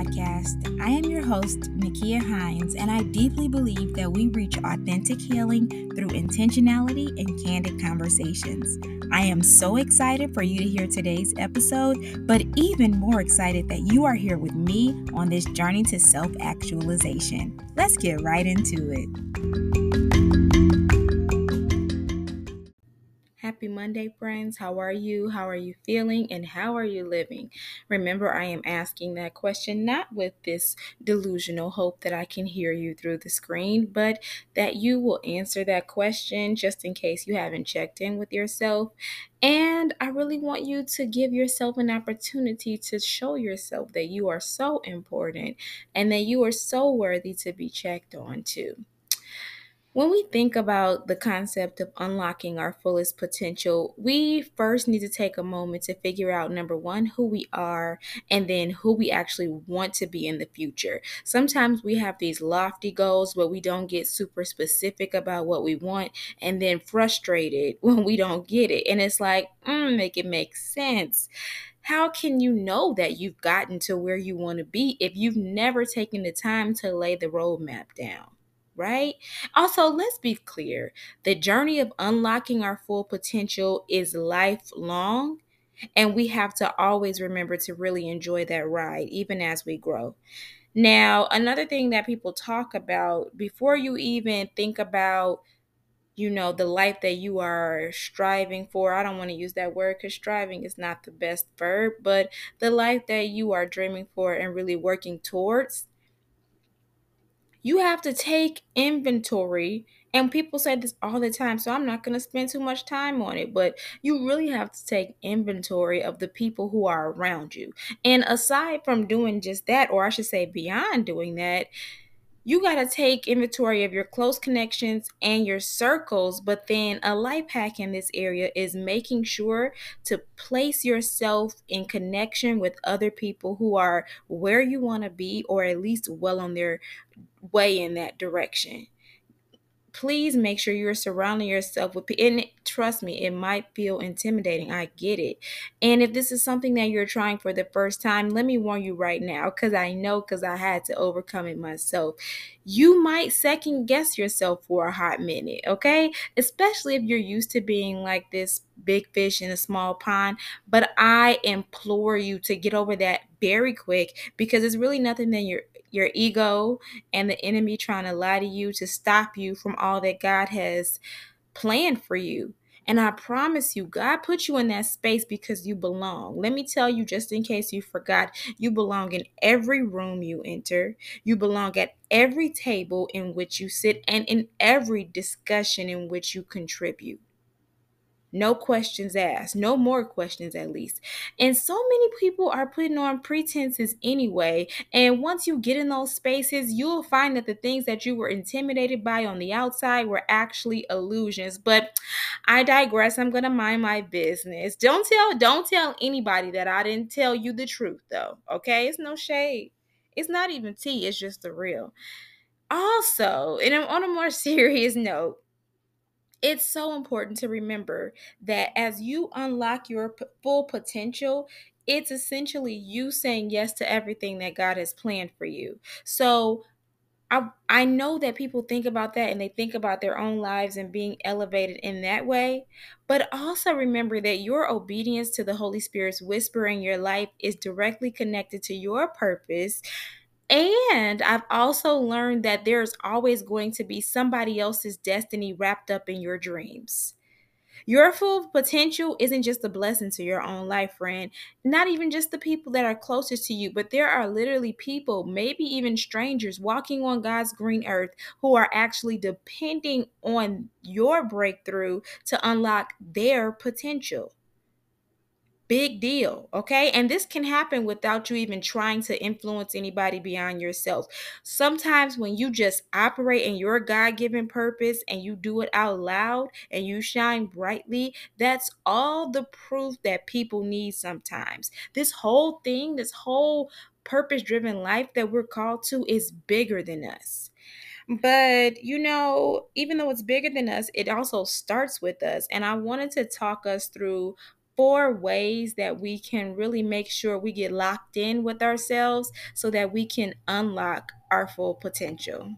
podcast. I am your host, Nakia Hines, and I deeply believe that we reach authentic healing through intentionality and candid conversations. I am so excited for you to hear today's episode, but even more excited that you are here with me on this journey to self actualization. Let's get right into it. Monday, friends. How are you? How are you feeling? And how are you living? Remember, I am asking that question not with this delusional hope that I can hear you through the screen, but that you will answer that question just in case you haven't checked in with yourself. And I really want you to give yourself an opportunity to show yourself that you are so important and that you are so worthy to be checked on, too. When we think about the concept of unlocking our fullest potential, we first need to take a moment to figure out number one, who we are, and then who we actually want to be in the future. Sometimes we have these lofty goals, but we don't get super specific about what we want, and then frustrated when we don't get it. And it's like, mm, make it make sense how can you know that you've gotten to where you want to be if you've never taken the time to lay the roadmap down? Right? Also, let's be clear the journey of unlocking our full potential is lifelong. And we have to always remember to really enjoy that ride, even as we grow. Now, another thing that people talk about before you even think about, you know, the life that you are striving for, I don't want to use that word because striving is not the best verb, but the life that you are dreaming for and really working towards, you have to take inventory and people say this all the time so i'm not going to spend too much time on it but you really have to take inventory of the people who are around you. And aside from doing just that or i should say beyond doing that you got to take inventory of your close connections and your circles. But then a life hack in this area is making sure to place yourself in connection with other people who are where you want to be or at least well on their way in that direction please make sure you're surrounding yourself with. And trust me, it might feel intimidating. I get it. And if this is something that you're trying for the first time, let me warn you right now, because I know because I had to overcome it myself. You might second guess yourself for a hot minute, okay? Especially if you're used to being like this big fish in a small pond. But I implore you to get over that very quick because it's really nothing that you're your ego and the enemy trying to lie to you to stop you from all that God has planned for you. And I promise you, God put you in that space because you belong. Let me tell you, just in case you forgot, you belong in every room you enter. You belong at every table in which you sit and in every discussion in which you contribute. No questions asked, no more questions at least. And so many people are putting on pretenses anyway. And once you get in those spaces, you'll find that the things that you were intimidated by on the outside were actually illusions. But I digress. I'm going to mind my business. Don't tell don't tell anybody that I didn't tell you the truth though. Okay? It's no shade. It's not even tea, it's just the real. Also, and on a more serious note, it's so important to remember that as you unlock your p- full potential, it's essentially you saying yes to everything that God has planned for you. So, I, I know that people think about that and they think about their own lives and being elevated in that way. But also remember that your obedience to the Holy Spirit's whisper in your life is directly connected to your purpose and I've also learned that there's always going to be somebody else's destiny wrapped up in your dreams. Your full potential isn't just a blessing to your own life, friend. Not even just the people that are closest to you, but there are literally people, maybe even strangers, walking on God's green earth who are actually depending on your breakthrough to unlock their potential big deal, okay? And this can happen without you even trying to influence anybody beyond yourself. Sometimes when you just operate in your God given purpose and you do it out loud and you shine brightly, that's all the proof that people need sometimes. This whole thing, this whole purpose driven life that we're called to is bigger than us. But, you know, even though it's bigger than us, it also starts with us. And I wanted to talk us through four ways that we can really make sure we get locked in with ourselves so that we can unlock our full potential.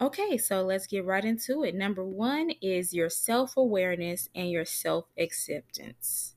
Okay, so let's get right into it. Number one is your self awareness and your self acceptance.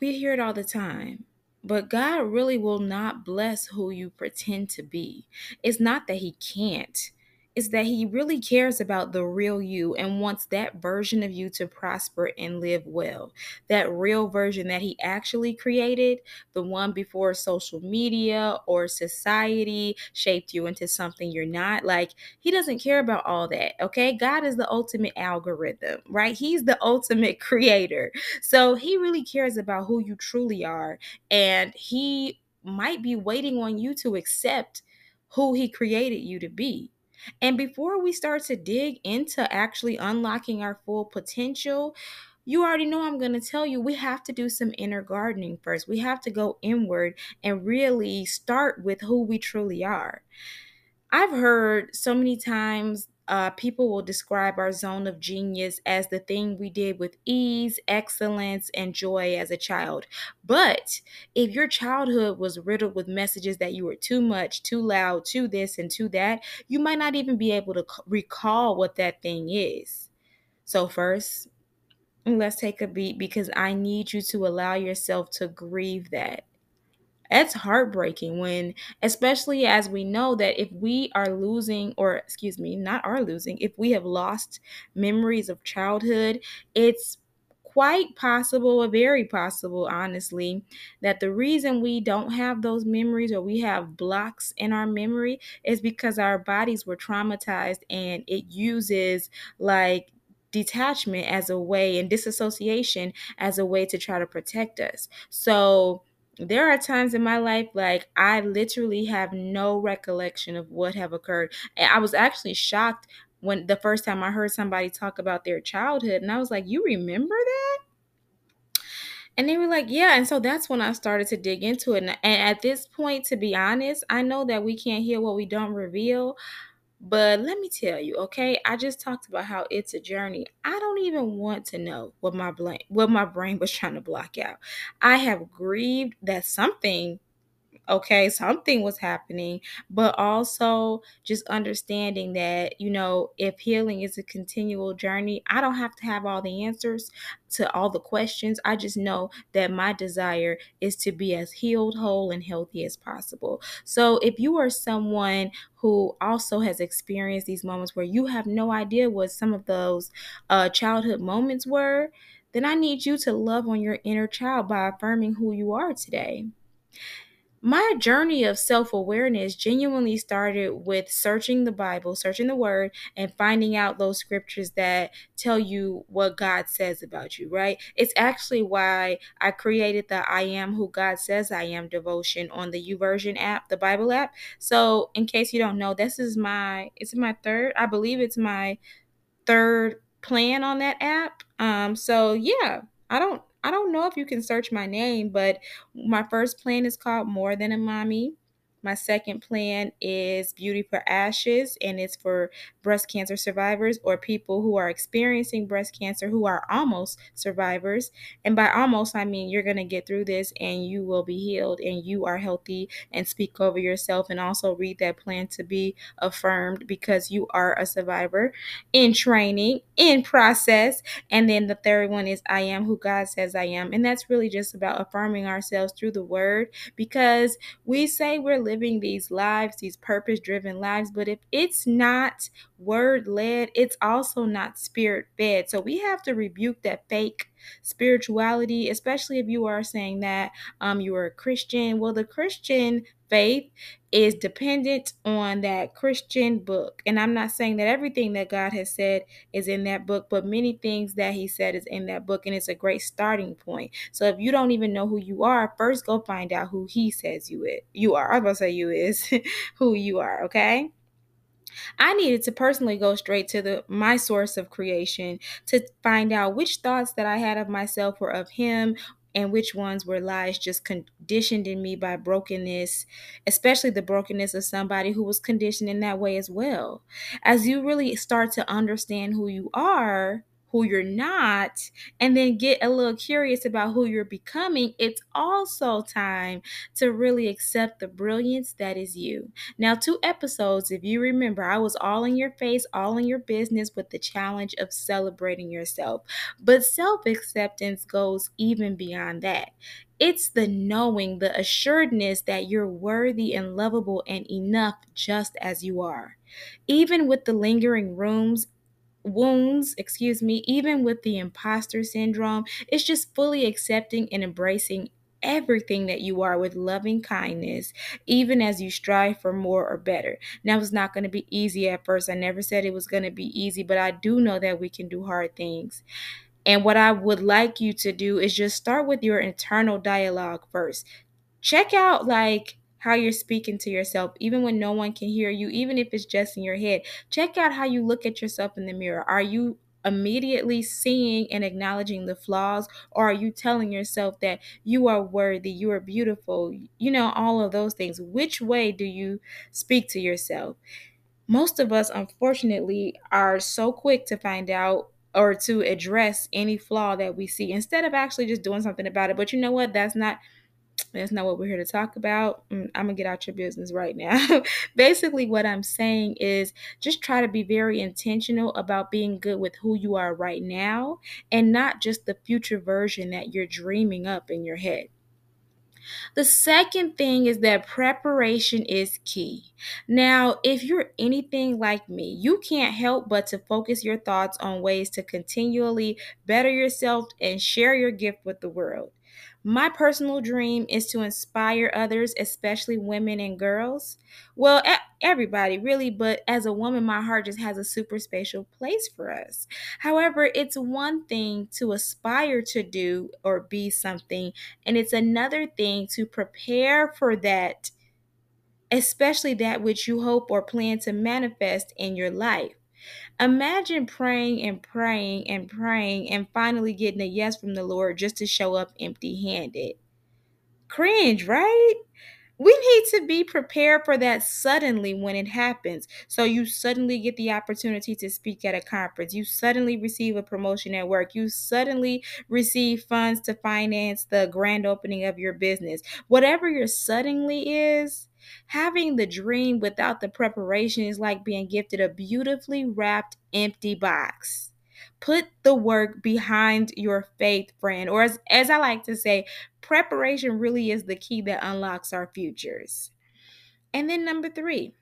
We hear it all the time. But God really will not bless who you pretend to be. It's not that He can't, is that he really cares about the real you and wants that version of you to prosper and live well. That real version that he actually created, the one before social media or society shaped you into something you're not. Like, he doesn't care about all that, okay? God is the ultimate algorithm, right? He's the ultimate creator. So he really cares about who you truly are. And he might be waiting on you to accept who he created you to be. And before we start to dig into actually unlocking our full potential, you already know I'm going to tell you we have to do some inner gardening first. We have to go inward and really start with who we truly are. I've heard so many times uh, people will describe our zone of genius as the thing we did with ease, excellence, and joy as a child. But if your childhood was riddled with messages that you were too much, too loud, too this, and too that, you might not even be able to recall what that thing is. So, first, let's take a beat because I need you to allow yourself to grieve that that's heartbreaking when especially as we know that if we are losing or excuse me not are losing if we have lost memories of childhood it's quite possible or very possible honestly that the reason we don't have those memories or we have blocks in our memory is because our bodies were traumatized and it uses like detachment as a way and disassociation as a way to try to protect us. So there are times in my life like I literally have no recollection of what have occurred. I was actually shocked when the first time I heard somebody talk about their childhood and I was like, "You remember that?" And they were like, "Yeah." And so that's when I started to dig into it. And at this point, to be honest, I know that we can't hear what we don't reveal, but let me tell you, okay? I just talked about how it's a journey. I don't even want to know what my brain what my brain was trying to block out. I have grieved that something okay, something was happening, but also just understanding that, you know, if healing is a continual journey, I don't have to have all the answers to all the questions. I just know that my desire is to be as healed, whole, and healthy as possible. So if you are someone who also has experienced these moments where you have no idea what some of those uh, childhood moments were, then I need you to love on your inner child by affirming who you are today my journey of self awareness genuinely started with searching the Bible, searching the Word, and finding out those scriptures that tell you what God says about you, right? It's actually why I created the I Am Who God Says I Am devotion on the YouVersion app, the Bible app. So, in case you don't know, this is my, it's my third, I believe it's my third plan on that app. Um, so yeah, I don't I don't know if you can search my name, but my first plan is called More Than a Mommy. My second plan is Beauty for Ashes, and it's for breast cancer survivors or people who are experiencing breast cancer who are almost survivors. And by almost, I mean you're going to get through this and you will be healed and you are healthy and speak over yourself. And also read that plan to be affirmed because you are a survivor in training, in process. And then the third one is I am who God says I am. And that's really just about affirming ourselves through the word because we say we're living living these lives, these purpose driven lives. But if it's not word led, it's also not spirit fed. So we have to rebuke that fake spirituality, especially if you are saying that um, you are a Christian. Well, the Christian faith is dependent on that Christian book. And I'm not saying that everything that God has said is in that book, but many things that He said is in that book. And it's a great starting point. So if you don't even know who you are, first go find out who He says you is. You are. I was about to say you is who you are, okay? I needed to personally go straight to the my source of creation to find out which thoughts that I had of myself were of him and which ones were lies just conditioned in me by brokenness, especially the brokenness of somebody who was conditioned in that way as well. As you really start to understand who you are, who you're not and then get a little curious about who you're becoming, it's also time to really accept the brilliance that is you. Now, two episodes, if you remember, I was all in your face, all in your business with the challenge of celebrating yourself. But self acceptance goes even beyond that. It's the knowing, the assuredness that you're worthy and lovable and enough just as you are. Even with the lingering rooms, wounds, excuse me, even with the imposter syndrome, it's just fully accepting and embracing everything that you are with loving kindness, even as you strive for more or better. Now, it's not going to be easy at first. I never said it was going to be easy, but I do know that we can do hard things. And what I would like you to do is just start with your internal dialogue first. Check out like how you're speaking to yourself, even when no one can hear you, even if it's just in your head. Check out how you look at yourself in the mirror. Are you immediately seeing and acknowledging the flaws, or are you telling yourself that you are worthy, you are beautiful, you know, all of those things? Which way do you speak to yourself? Most of us, unfortunately, are so quick to find out or to address any flaw that we see instead of actually just doing something about it. But you know what? That's not that's not what we're here to talk about. Mm, I'm gonna get out your business right now. Basically, what I'm saying is just try to be very intentional about being good with who you are right now and not just the future version that you're dreaming up in your head. The second thing is that preparation is key. Now, if you're anything like me, you can't help but to focus your thoughts on ways to continually better yourself and share your gift with the world. My personal dream is to inspire others, especially women and girls. Well, everybody, really, but as a woman, my heart just has a super special place for us. However, it's one thing to aspire to do or be something, and it's another thing to prepare for that, especially that which you hope or plan to manifest in your life. Imagine praying and praying and praying and finally getting a yes from the Lord just to show up empty handed. Cringe, right? We need to be prepared for that suddenly when it happens. So you suddenly get the opportunity to speak at a conference. You suddenly receive a promotion at work. You suddenly receive funds to finance the grand opening of your business. Whatever your suddenly is, Having the dream without the preparation is like being gifted a beautifully wrapped empty box. Put the work behind your faith, friend. Or as, as I like to say, preparation really is the key that unlocks our futures. And then number three,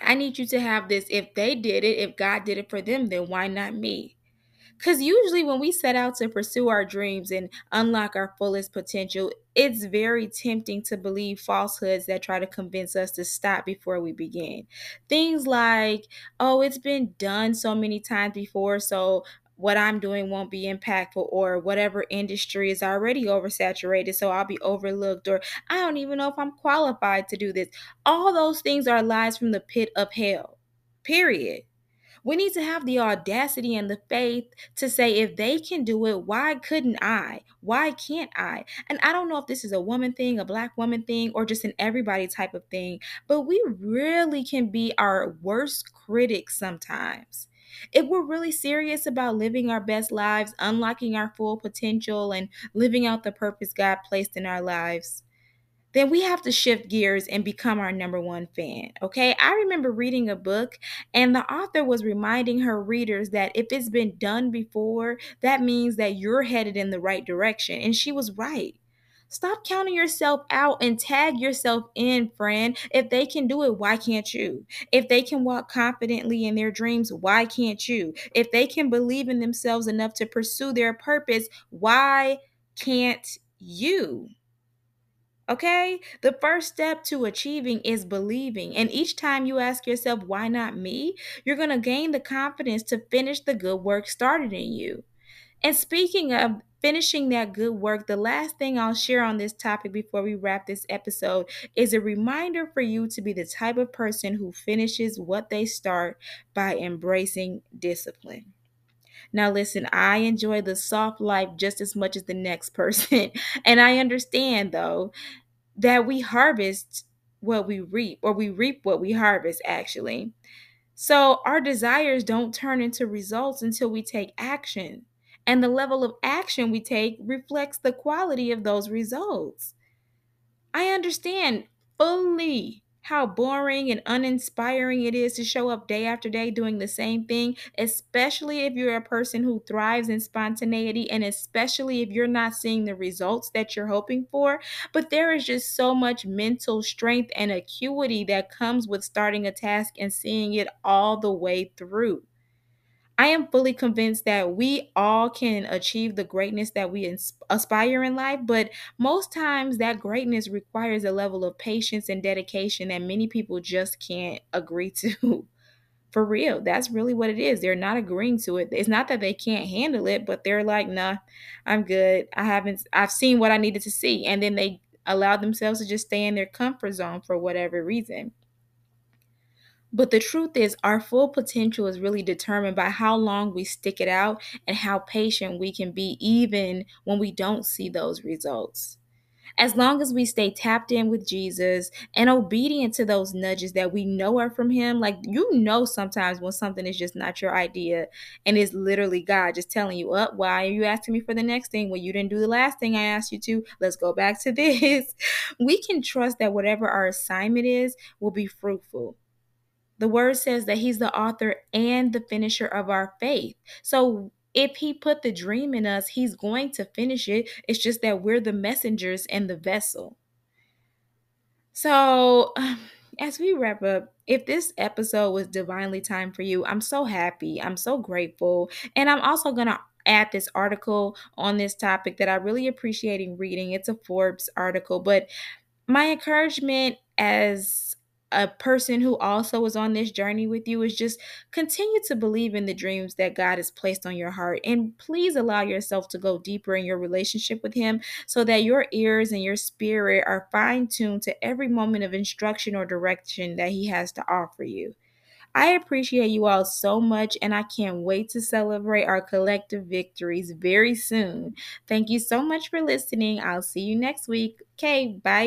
I need you to have this. If they did it, if God did it for them, then why not me? Because usually, when we set out to pursue our dreams and unlock our fullest potential, it's very tempting to believe falsehoods that try to convince us to stop before we begin. Things like, oh, it's been done so many times before, so what I'm doing won't be impactful, or whatever industry is already oversaturated, so I'll be overlooked, or I don't even know if I'm qualified to do this. All those things are lies from the pit of hell, period. We need to have the audacity and the faith to say, if they can do it, why couldn't I? Why can't I? And I don't know if this is a woman thing, a black woman thing, or just an everybody type of thing, but we really can be our worst critics sometimes. If we're really serious about living our best lives, unlocking our full potential, and living out the purpose God placed in our lives, then we have to shift gears and become our number one fan. Okay. I remember reading a book, and the author was reminding her readers that if it's been done before, that means that you're headed in the right direction. And she was right. Stop counting yourself out and tag yourself in, friend. If they can do it, why can't you? If they can walk confidently in their dreams, why can't you? If they can believe in themselves enough to pursue their purpose, why can't you? Okay? The first step to achieving is believing. And each time you ask yourself, why not me? You're going to gain the confidence to finish the good work started in you. And speaking of finishing that good work, the last thing I'll share on this topic before we wrap this episode is a reminder for you to be the type of person who finishes what they start by embracing discipline. Now, listen, I enjoy the soft life just as much as the next person. and I understand, though, that we harvest what we reap, or we reap what we harvest, actually. So our desires don't turn into results until we take action. And the level of action we take reflects the quality of those results. I understand fully how boring and uninspiring it is to show up day after day doing the same thing, especially if you're a person who thrives in spontaneity and especially if you're not seeing the results that you're hoping for. But there is just so much mental strength and acuity that comes with starting a task and seeing it all the way through. I am fully convinced that we all can achieve the greatness that we aspire in life, but most times that greatness requires a level of patience and dedication that many people just can't agree to. For real, that's really what it is. They're not agreeing to it. It's not that they can't handle it, but they're like, nah, I'm good. I haven't, I've seen what I needed to see. And then they allow themselves to just stay in their comfort zone for whatever reason. But the truth is, our full potential is really determined by how long we stick it out and how patient we can be, even when we don't see those results. As long as we stay tapped in with Jesus and obedient to those nudges that we know are from Him, like you know, sometimes when something is just not your idea and it's literally God just telling you, Up, oh, why are you asking me for the next thing when you didn't do the last thing I asked you to? Let's go back to this. We can trust that whatever our assignment is will be fruitful the word says that he's the author and the finisher of our faith. So if he put the dream in us, he's going to finish it. It's just that we're the messengers and the vessel. So, as we wrap up, if this episode was divinely timed for you, I'm so happy. I'm so grateful. And I'm also going to add this article on this topic that I really appreciating reading. It's a Forbes article, but my encouragement as a person who also is on this journey with you is just continue to believe in the dreams that God has placed on your heart. And please allow yourself to go deeper in your relationship with Him so that your ears and your spirit are fine tuned to every moment of instruction or direction that He has to offer you. I appreciate you all so much, and I can't wait to celebrate our collective victories very soon. Thank you so much for listening. I'll see you next week. Okay, bye.